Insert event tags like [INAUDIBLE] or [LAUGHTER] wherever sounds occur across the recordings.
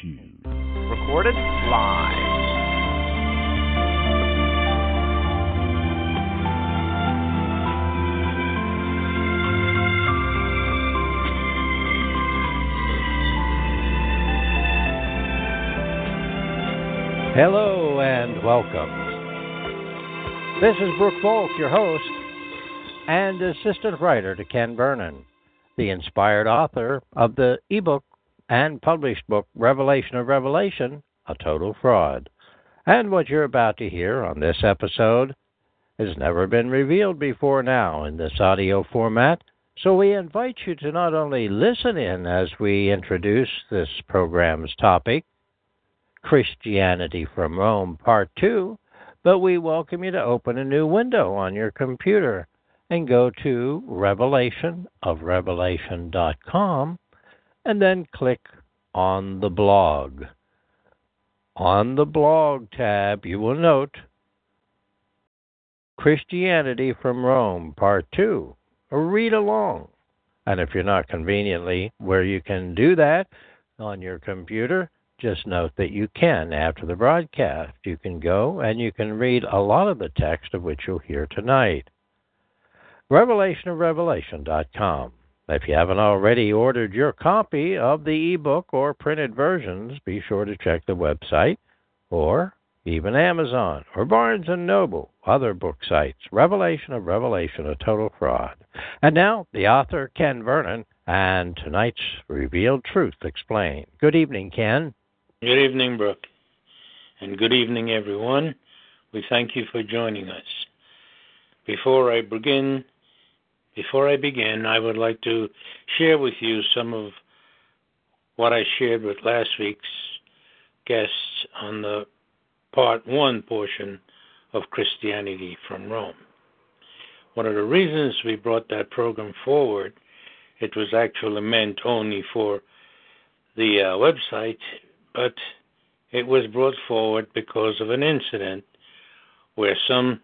Shoes. Recorded live. Hello and welcome. This is Brooke Volk, your host and assistant writer to Ken Vernon, the inspired author of the ebook and published book Revelation of Revelation, A Total Fraud. And what you're about to hear on this episode has never been revealed before now in this audio format. So we invite you to not only listen in as we introduce this program's topic, Christianity from Rome, Part 2, but we welcome you to open a new window on your computer and go to revelationofrevelation.com and then click on the blog. On the blog tab, you will note Christianity from Rome, Part 2. a Read along. And if you're not conveniently where you can do that on your computer, just note that you can, after the broadcast, you can go and you can read a lot of the text of which you'll hear tonight. RevelationofRevelation.com. If you haven't already ordered your copy of the ebook or printed versions, be sure to check the website or even Amazon or Barnes and Noble, other book sites. Revelation of Revelation, a total fraud. And now, the author, Ken Vernon, and tonight's Revealed Truth Explained. Good evening, Ken. Good evening, Brooke. And good evening, everyone. We thank you for joining us. Before I begin, before I begin, I would like to share with you some of what I shared with last week's guests on the part one portion of Christianity from Rome. One of the reasons we brought that program forward, it was actually meant only for the uh, website but it was brought forward because of an incident where some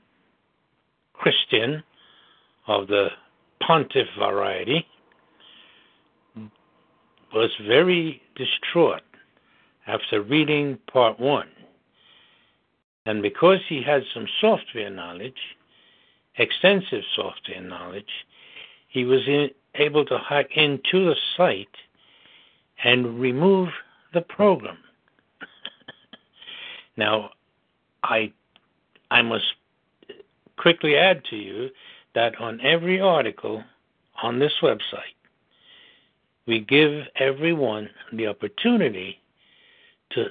Christian of the pontiff variety was very distraught after reading part one. And because he had some software knowledge, extensive software knowledge, he was in, able to hack into the site and remove the program. now, I I must quickly add to you that on every article on this website, we give everyone the opportunity to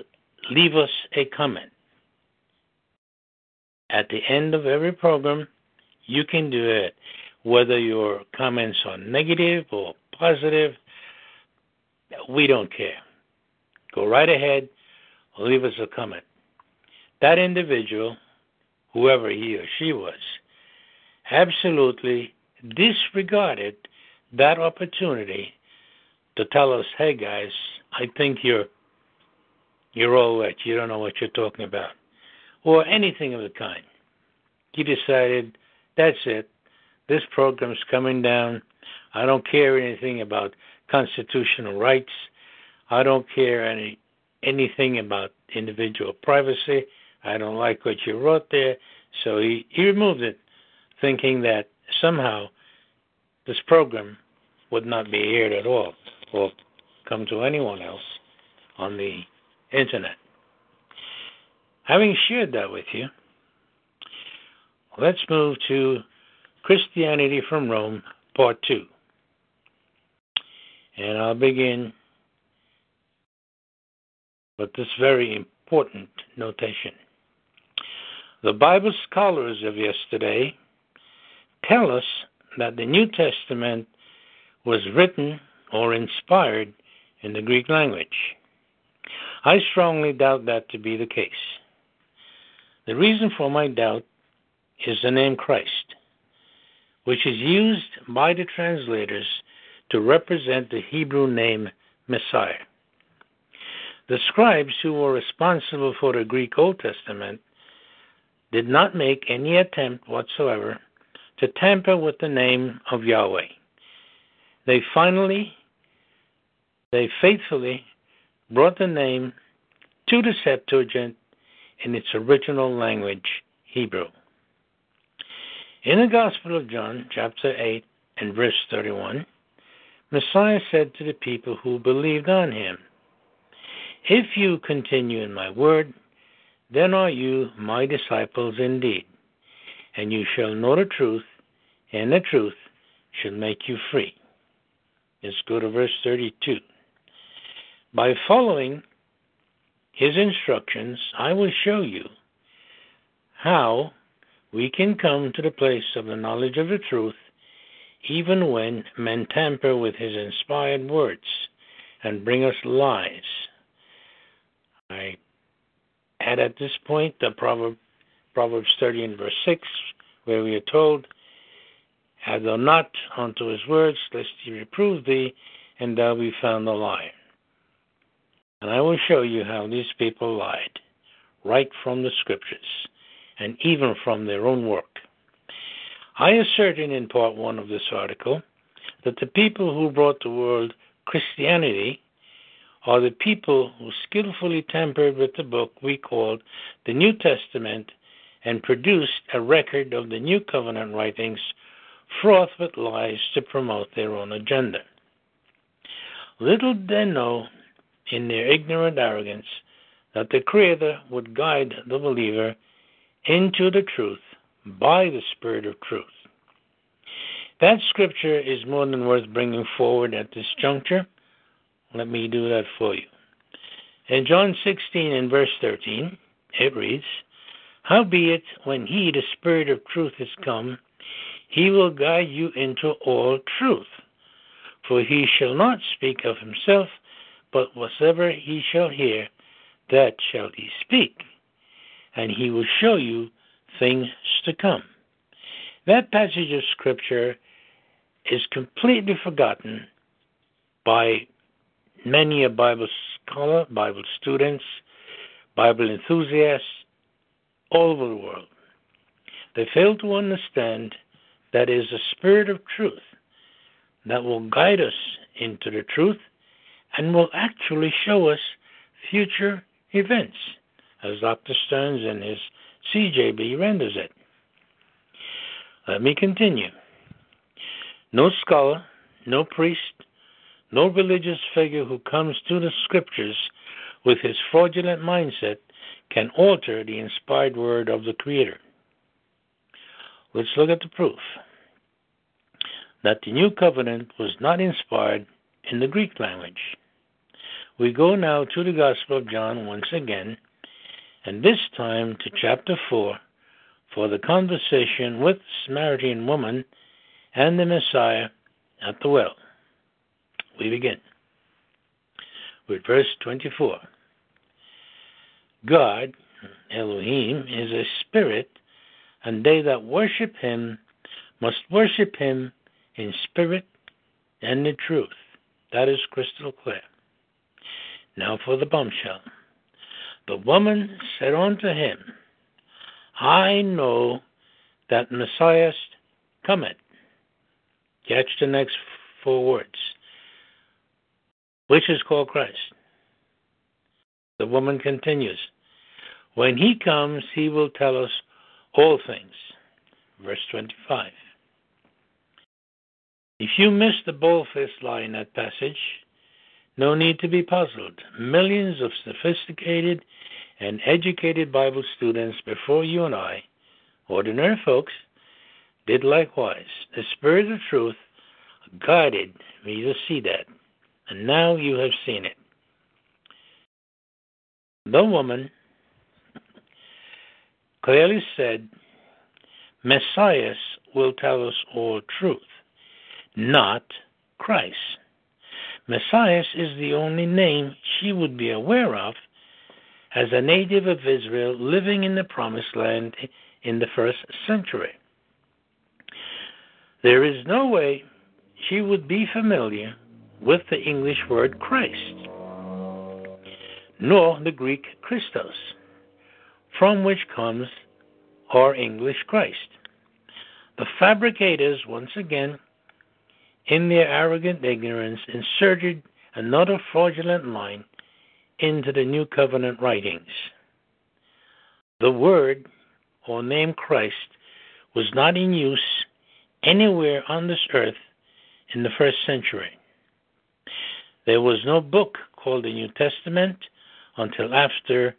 leave us a comment. At the end of every program, you can do it, whether your comments are negative or positive, we don't care. Go right ahead, leave us a comment. That individual, whoever he or she was, absolutely disregarded that opportunity to tell us, "Hey guys, I think you're you're all wet. You don't know what you're talking about," or anything of the kind. He decided, "That's it. This program's coming down. I don't care anything about constitutional rights. I don't care any anything about individual privacy. I don't like what you wrote there. So he, he removed it, thinking that somehow this program would not be aired at all or come to anyone else on the internet. Having shared that with you, let's move to Christianity from Rome, Part 2. And I'll begin with this very important notation. The Bible scholars of yesterday tell us that the New Testament was written or inspired in the Greek language. I strongly doubt that to be the case. The reason for my doubt is the name Christ, which is used by the translators to represent the Hebrew name Messiah. The scribes who were responsible for the Greek Old Testament did not make any attempt whatsoever to tamper with the name of Yahweh. They finally, they faithfully brought the name to the Septuagint in its original language, Hebrew. In the Gospel of John, chapter 8 and verse 31, Messiah said to the people who believed on him, If you continue in my word, then are you my disciples indeed, and you shall know the truth, and the truth shall make you free. Let's go to verse 32. By following his instructions, I will show you how we can come to the place of the knowledge of the truth even when men tamper with his inspired words and bring us lies. I add at this point the proverb, Proverbs 30 and verse 6, where we are told, Have thou not unto his words, lest he reprove thee, and thou be found a liar. And I will show you how these people lied, right from the scriptures, and even from their own work. I asserted in part one of this article that the people who brought the world Christianity are the people who skillfully tampered with the book we called the New Testament and produced a record of the New Covenant writings fraught with lies to promote their own agenda. Little did they know in their ignorant arrogance that the Creator would guide the believer into the truth by the Spirit of truth. That scripture is more than worth bringing forward at this juncture. Let me do that for you. In John 16 and verse 13, it reads, Howbeit, when he, the Spirit of truth, is come, he will guide you into all truth. For he shall not speak of himself, but whatsoever he shall hear, that shall he speak. And he will show you things to come. That passage of Scripture is completely forgotten by many a Bible scholar, Bible students, Bible enthusiasts all over the world. They fail to understand that is a spirit of truth that will guide us into the truth and will actually show us future events, as Dr. Stearns in his CJB renders it. Let me continue. No scholar, no priest, no religious figure who comes to the scriptures with his fraudulent mindset can alter the inspired word of the Creator. Let's look at the proof that the New Covenant was not inspired in the Greek language. We go now to the Gospel of John once again, and this time to chapter 4 for the conversation with the Samaritan woman and the Messiah at the well. We begin with verse 24. God, Elohim, is a spirit, and they that worship him must worship him in spirit and in truth. That is crystal clear. Now for the bombshell. The woman said unto him, I know that Messiah cometh. Catch the next four words. Which is called Christ. The woman continues, When he comes, he will tell us all things. Verse 25. If you missed the bold-faced lie in that passage, no need to be puzzled. Millions of sophisticated and educated Bible students before you and I, ordinary folks, did likewise. The Spirit of truth guided me to see that, and now you have seen it. The woman clearly said, Messiah will tell us all truth, not Christ. Messiah is the only name she would be aware of as a native of Israel living in the Promised Land in the first century. There is no way she would be familiar with the English word Christ, nor the Greek Christos, from which comes our English Christ. The fabricators, once again, in their arrogant ignorance, inserted another fraudulent line into the New Covenant writings. The word or name Christ was not in use anywhere on this earth in the first century. There was no book called the New Testament until after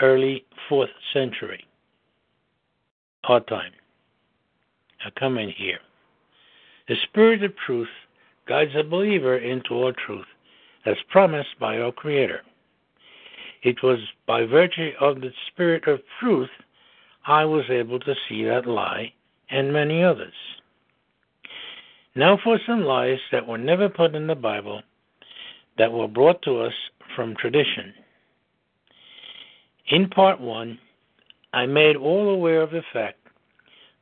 early 4th century, our time. I come in here. The Spirit of truth guides a believer into all truth, as promised by our Creator. It was by virtue of the Spirit of truth I was able to see that lie and many others. Now for some lies that were never put in the Bible that were brought to us from tradition. In part one, I made all aware of the fact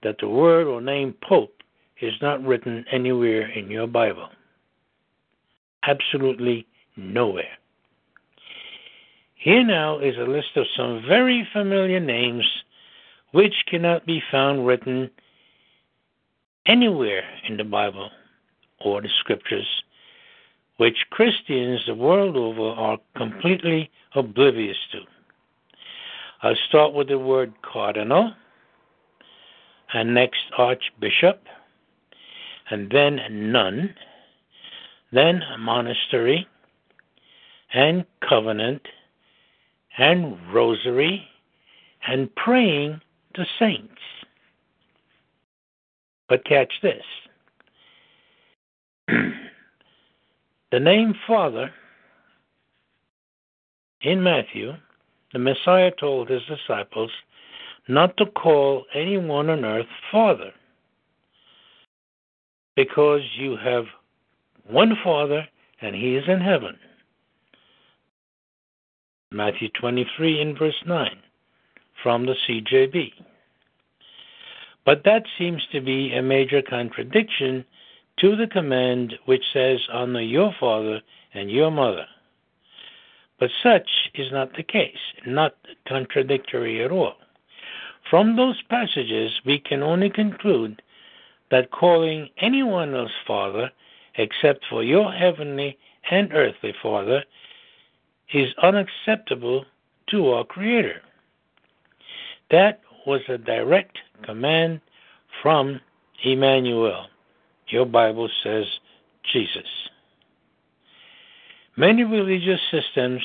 that the word or name Pope is not written anywhere in your Bible. Absolutely nowhere. Here now is a list of some very familiar names which cannot be found written anywhere in the Bible or the scriptures, which Christians the world over are completely oblivious to. I'll start with the word cardinal, and next archbishop, and then nun, then monastery, and covenant, and rosary, and praying to saints. But catch this [CLEARS THROAT] the name Father in Matthew, the Messiah told his disciples not to call anyone on earth Father, because you have one Father and he is in heaven. Matthew 23 in verse 9 from the CJB. But that seems to be a major contradiction to the command which says, Honor your father and your mother. But such is not the case, not contradictory at all. From those passages, we can only conclude that calling anyone else father, except for your heavenly and earthly father, is unacceptable to our Creator. That was a direct command from Emmanuel. Your Bible says Jesus. Many religious systems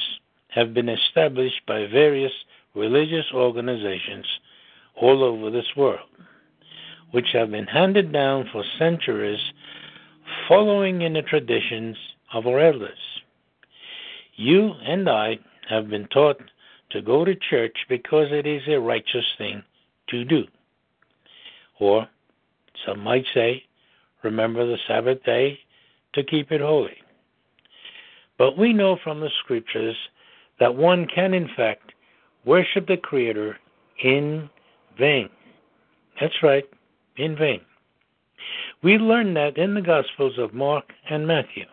have been established by various religious organizations all over this world, which have been handed down for centuries following in the traditions of our elders. You and I have been taught to go to church because it is a righteous thing to do. Or, some might say, remember the Sabbath day to keep it holy. But we know from the scriptures that one can, in fact, worship the Creator in vain. That's right, in vain. We learn that in the Gospels of Mark and Matthew.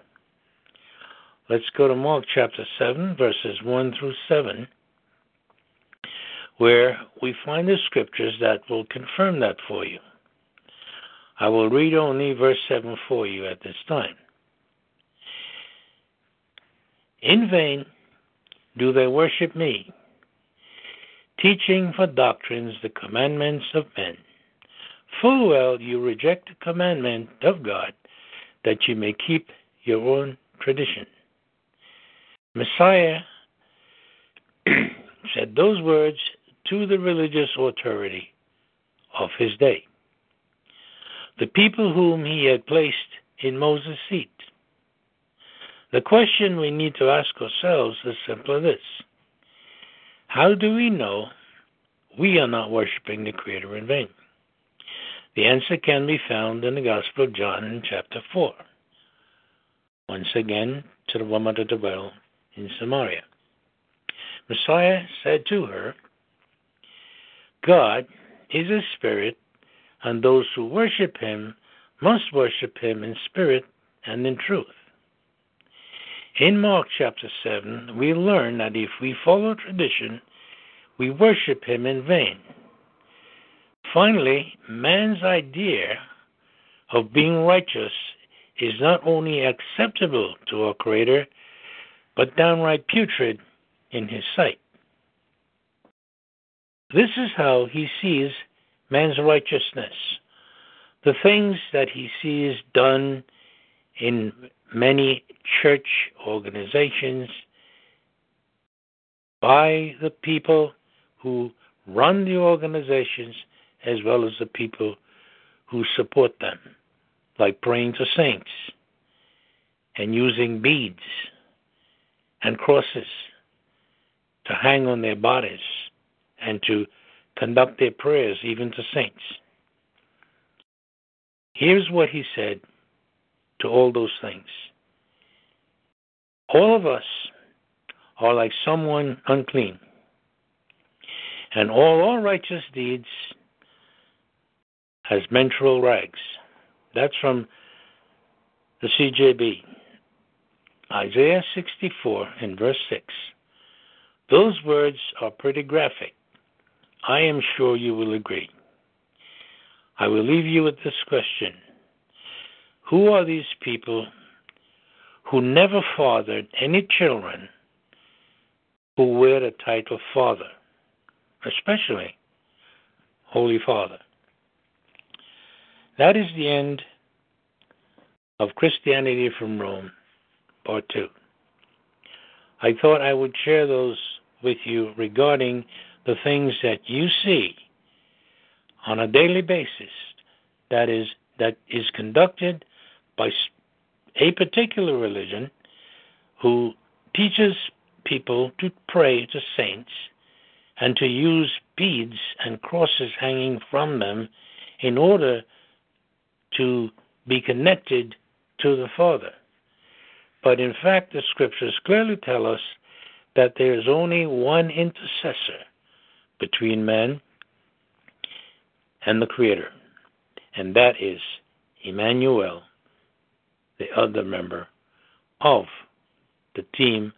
Let's go to Mark chapter 7, verses 1 through 7, where we find the scriptures that will confirm that for you. I will read only verse 7 for you at this time. In vain do they worship me, teaching for doctrines the commandments of men. Full well you reject the commandment of God that you may keep your own tradition. Messiah [CLEARS THROAT] said those words to the religious authority of his day, the people whom he had placed in Moses' seat. The question we need to ask ourselves is simply this How do we know we are not worshiping the Creator in vain? The answer can be found in the Gospel of John in chapter 4. Once again, to the woman at the well in Samaria. Messiah said to her, God is a spirit, and those who worship him must worship him in spirit and in truth. In Mark chapter 7, we learn that if we follow tradition, we worship him in vain. Finally, man's idea of being righteous is not only acceptable to our Creator, but downright putrid in his sight. This is how he sees man's righteousness. The things that he sees done in many church organizations by the people who run the organizations as well as the people who support them, like praying to saints and using beads and crosses to hang on their bodies and to conduct their prayers even to saints. Here's what he said to all those things All of us are like someone unclean, and all our righteous deeds as menstrual rags. That's from the CJB. Isaiah 64 and verse 6. Those words are pretty graphic. I am sure you will agree. I will leave you with this question Who are these people who never fathered any children who wear the title Father, especially Holy Father? That is the end of Christianity from Rome, Part 2. I thought I would share those with you regarding the things that you see on a daily basis that is that is conducted by a particular religion who teaches people to pray to saints and to use beads and crosses hanging from them in order to be connected to the Father. But in fact, the scriptures clearly tell us that there is only one intercessor between man and the Creator, and that is Emmanuel, the other member of the team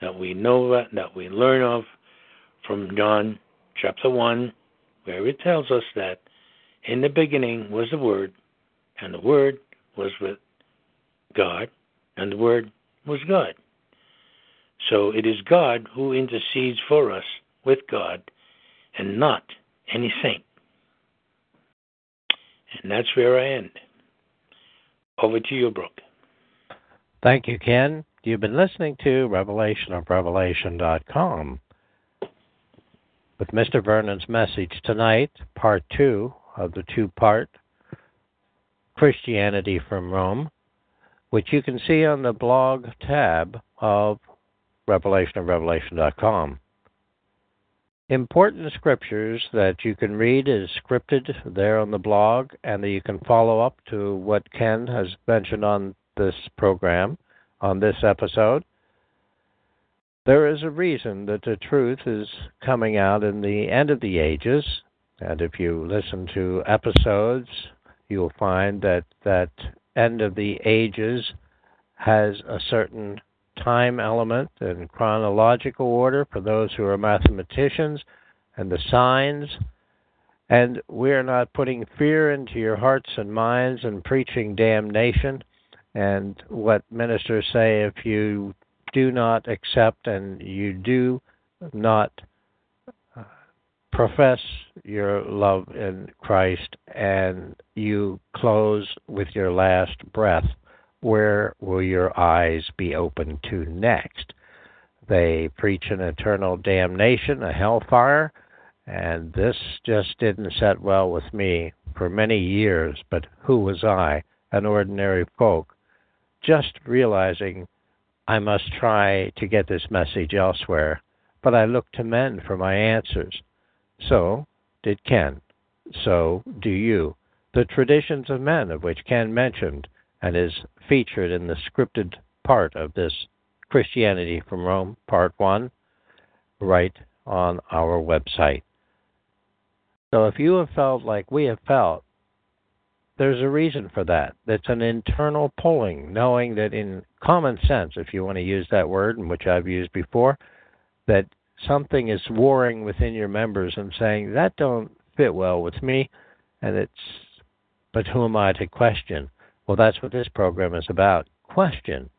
that we know that we learn of from John chapter 1, where it tells us that in the beginning was the Word, and the Word was with God, and the Word was God. So it is God who intercedes for us with God and not any saint. And that's where I end. Over to you, Brooke. Thank you, Ken. You've been listening to Revelation of Revelation.com with Mr. Vernon's message tonight, part two of the two part Christianity from Rome, which you can see on the blog tab of Revelation of Revelation.com. Important scriptures that you can read is scripted there on the blog, and that you can follow up to what Ken has mentioned on this program, on this episode. There is a reason that the truth is coming out in the end of the ages, and if you listen to episodes, you'll find that that end of the ages has a certain time element and chronological order for those who are mathematicians and the signs. And we are not putting fear into your hearts and minds and preaching damnation. And what ministers say if you do not accept and you do not uh, profess your love in Christ and you close with your last breath where will your eyes be open to next? They preach an eternal damnation, a hellfire, and this just didn't set well with me for many years. But who was I, an ordinary folk, just realizing I must try to get this message elsewhere? But I looked to men for my answers. So did Ken. So do you. The traditions of men, of which Ken mentioned, and is featured in the scripted part of this Christianity from Rome, Part 1, right on our website. So if you have felt like we have felt, there's a reason for that. That's an internal pulling, knowing that in common sense, if you want to use that word, which I've used before, that something is warring within your members and saying that don't fit well with me, and it's, but who am I to question? Well, that's what this program is about. Question.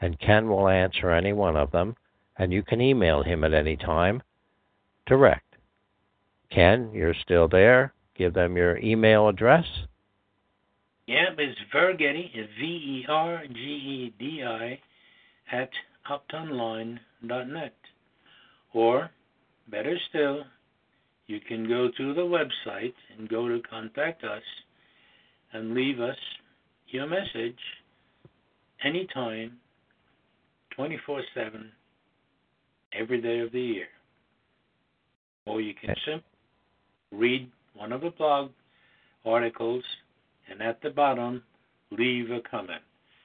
and Ken will answer any one of them, and you can email him at any time direct. Ken, you're still there. Give them your email address. Yeah, it's Vergedi, V E R G E D I, at uptonline.net. Or, better still, you can go to the website and go to contact us and leave us your message anytime, 24 7, every day of the year. Or you can simply read one of the blog articles and at the bottom, leave a comment.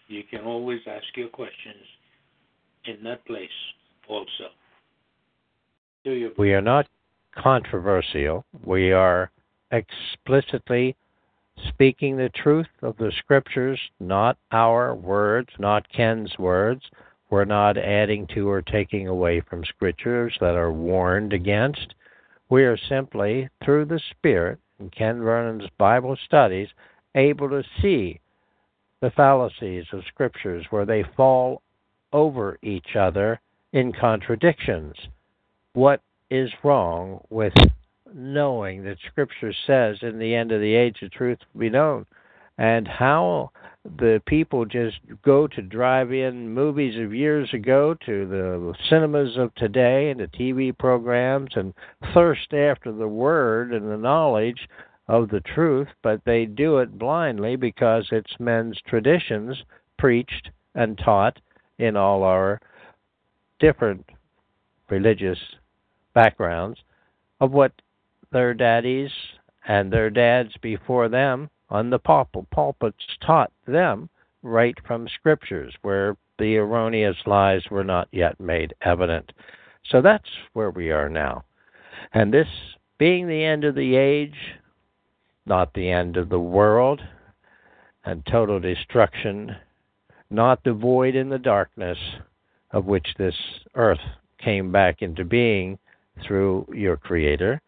You can always ask your questions in that place also. We are not controversial. We are explicitly speaking the truth of the scriptures, not our words, not Ken's words. We're not adding to or taking away from scriptures that are warned against. We are simply, through the Spirit, in Ken Vernon's Bible studies, able to see the fallacies of scriptures where they fall over each other in contradictions. What is wrong with knowing that Scripture says in the end of the age the truth will be known? And how the people just go to drive in movies of years ago to the cinemas of today and the TV programs and thirst after the Word and the knowledge of the truth, but they do it blindly because it's men's traditions preached and taught in all our different religious backgrounds of what their daddies and their dads before them on the pulpits taught them right from scriptures where the erroneous lies were not yet made evident. So that's where we are now. And this being the end of the age, not the end of the world and total destruction, not the void in the darkness of which this earth came back into being through your Creator,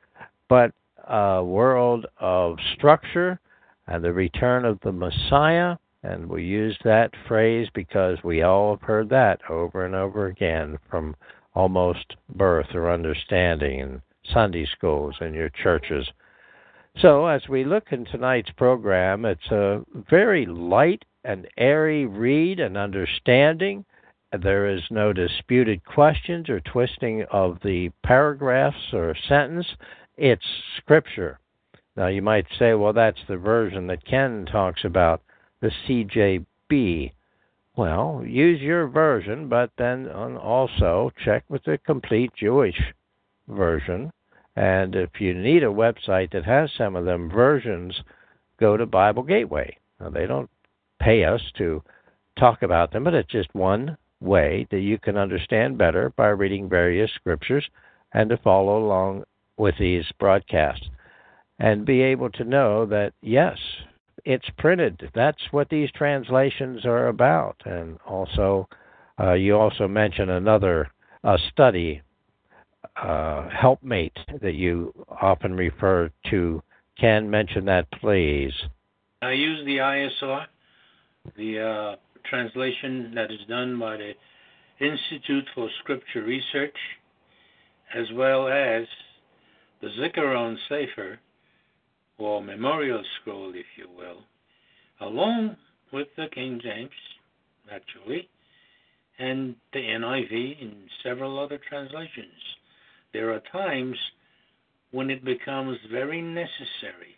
but a world of structure and the return of the Messiah. And we use that phrase because we all have heard that over and over again from almost birth or understanding in Sunday schools and your churches so, as we look in tonight's program, it's a very light and airy read and understanding. There is no disputed questions or twisting of the paragraphs or sentence. It's scripture. Now, you might say, well, that's the version that Ken talks about, the CJB. Well, use your version, but then also check with the complete Jewish version and if you need a website that has some of them versions, go to Bible Gateway. Now, they don't pay us to talk about them, but it's just one way that you can understand better by reading various scriptures and to follow along with these broadcasts and be able to know that, yes, it's printed. That's what these translations are about. And also, uh, you also mentioned another uh, study uh, helpmate that you often refer to. Can mention that, please. I use the ISR, the uh, translation that is done by the Institute for Scripture Research, as well as the Zikaron Sefer, or Memorial Scroll, if you will, along with the King James, actually, and the NIV and several other translations there are times when it becomes very necessary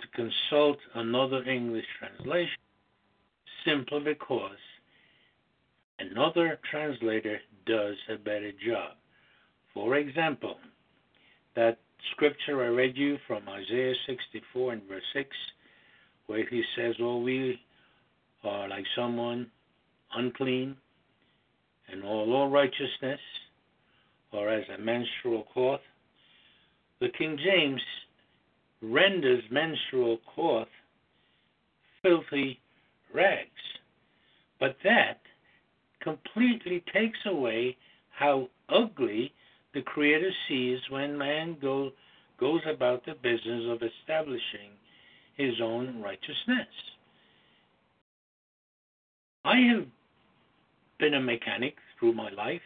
to consult another English translation simply because another translator does a better job. For example, that scripture I read you from Isaiah 64 and verse 6, where he says, Oh, we are like someone unclean, and all, all righteousness or as a menstrual cloth. The King James renders menstrual cloth filthy rags. But that completely takes away how ugly the Creator sees when man go, goes about the business of establishing his own righteousness. I have been a mechanic through my life,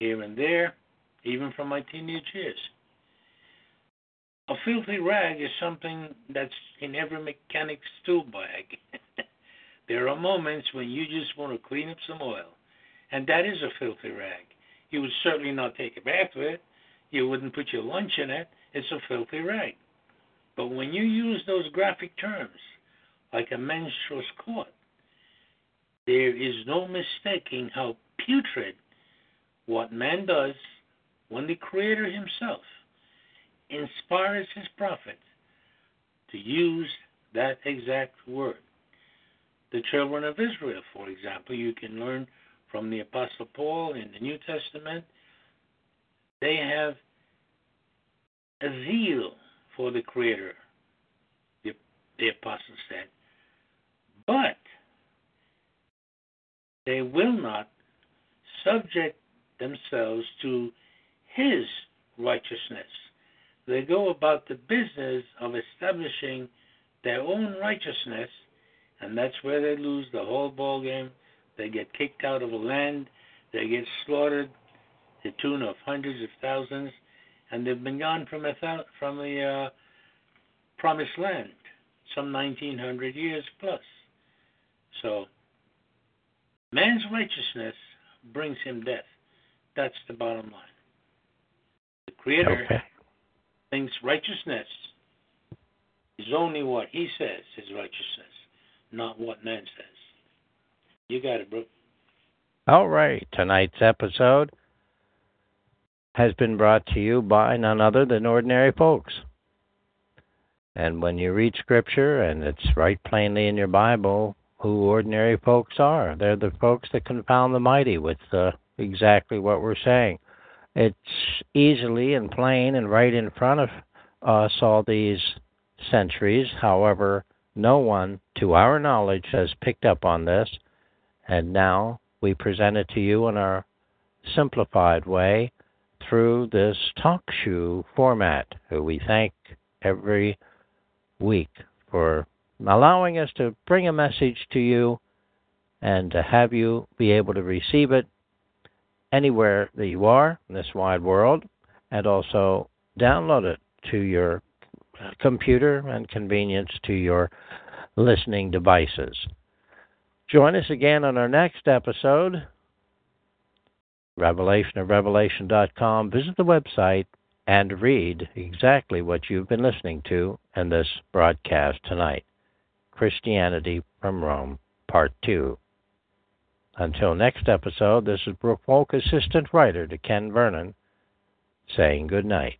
here and there, even from my teenage years. A filthy rag is something that's in every mechanic's tool bag. [LAUGHS] there are moments when you just want to clean up some oil, and that is a filthy rag. You would certainly not take a bath with it. You wouldn't put your lunch in it. It's a filthy rag. But when you use those graphic terms, like a menstruous cord, there is no mistaking how putrid what man does when the Creator Himself inspires His prophets to use that exact word. The children of Israel, for example, you can learn from the Apostle Paul in the New Testament, they have a zeal for the Creator, the, the Apostle said. But they will not subject themselves to his righteousness. They go about the business of establishing their own righteousness, and that's where they lose the whole ball game. They get kicked out of a land, they get slaughtered to the tune of hundreds of thousands, and they've been gone from a th- from the uh, promised land, some 1900 years plus. So Man's righteousness brings him death. That's the bottom line. The Creator okay. thinks righteousness is only what He says is righteousness, not what man says. You got it, bro. All right. Tonight's episode has been brought to you by none other than ordinary folks. And when you read Scripture and it's right plainly in your Bible, who ordinary folks are. They're the folks that confound the mighty with uh, exactly what we're saying. It's easily and plain and right in front of us all these centuries. However, no one, to our knowledge, has picked up on this, and now we present it to you in our simplified way through this talk show format. Who we thank every week for allowing us to bring a message to you and to have you be able to receive it anywhere that you are in this wide world and also download it to your computer and convenience to your listening devices. Join us again on our next episode, Revelation of Revelation.com. Visit the website and read exactly what you've been listening to in this broadcast tonight. Christianity from Rome, Part 2. Until next episode, this is Brooke Folk, assistant writer to Ken Vernon, saying good night.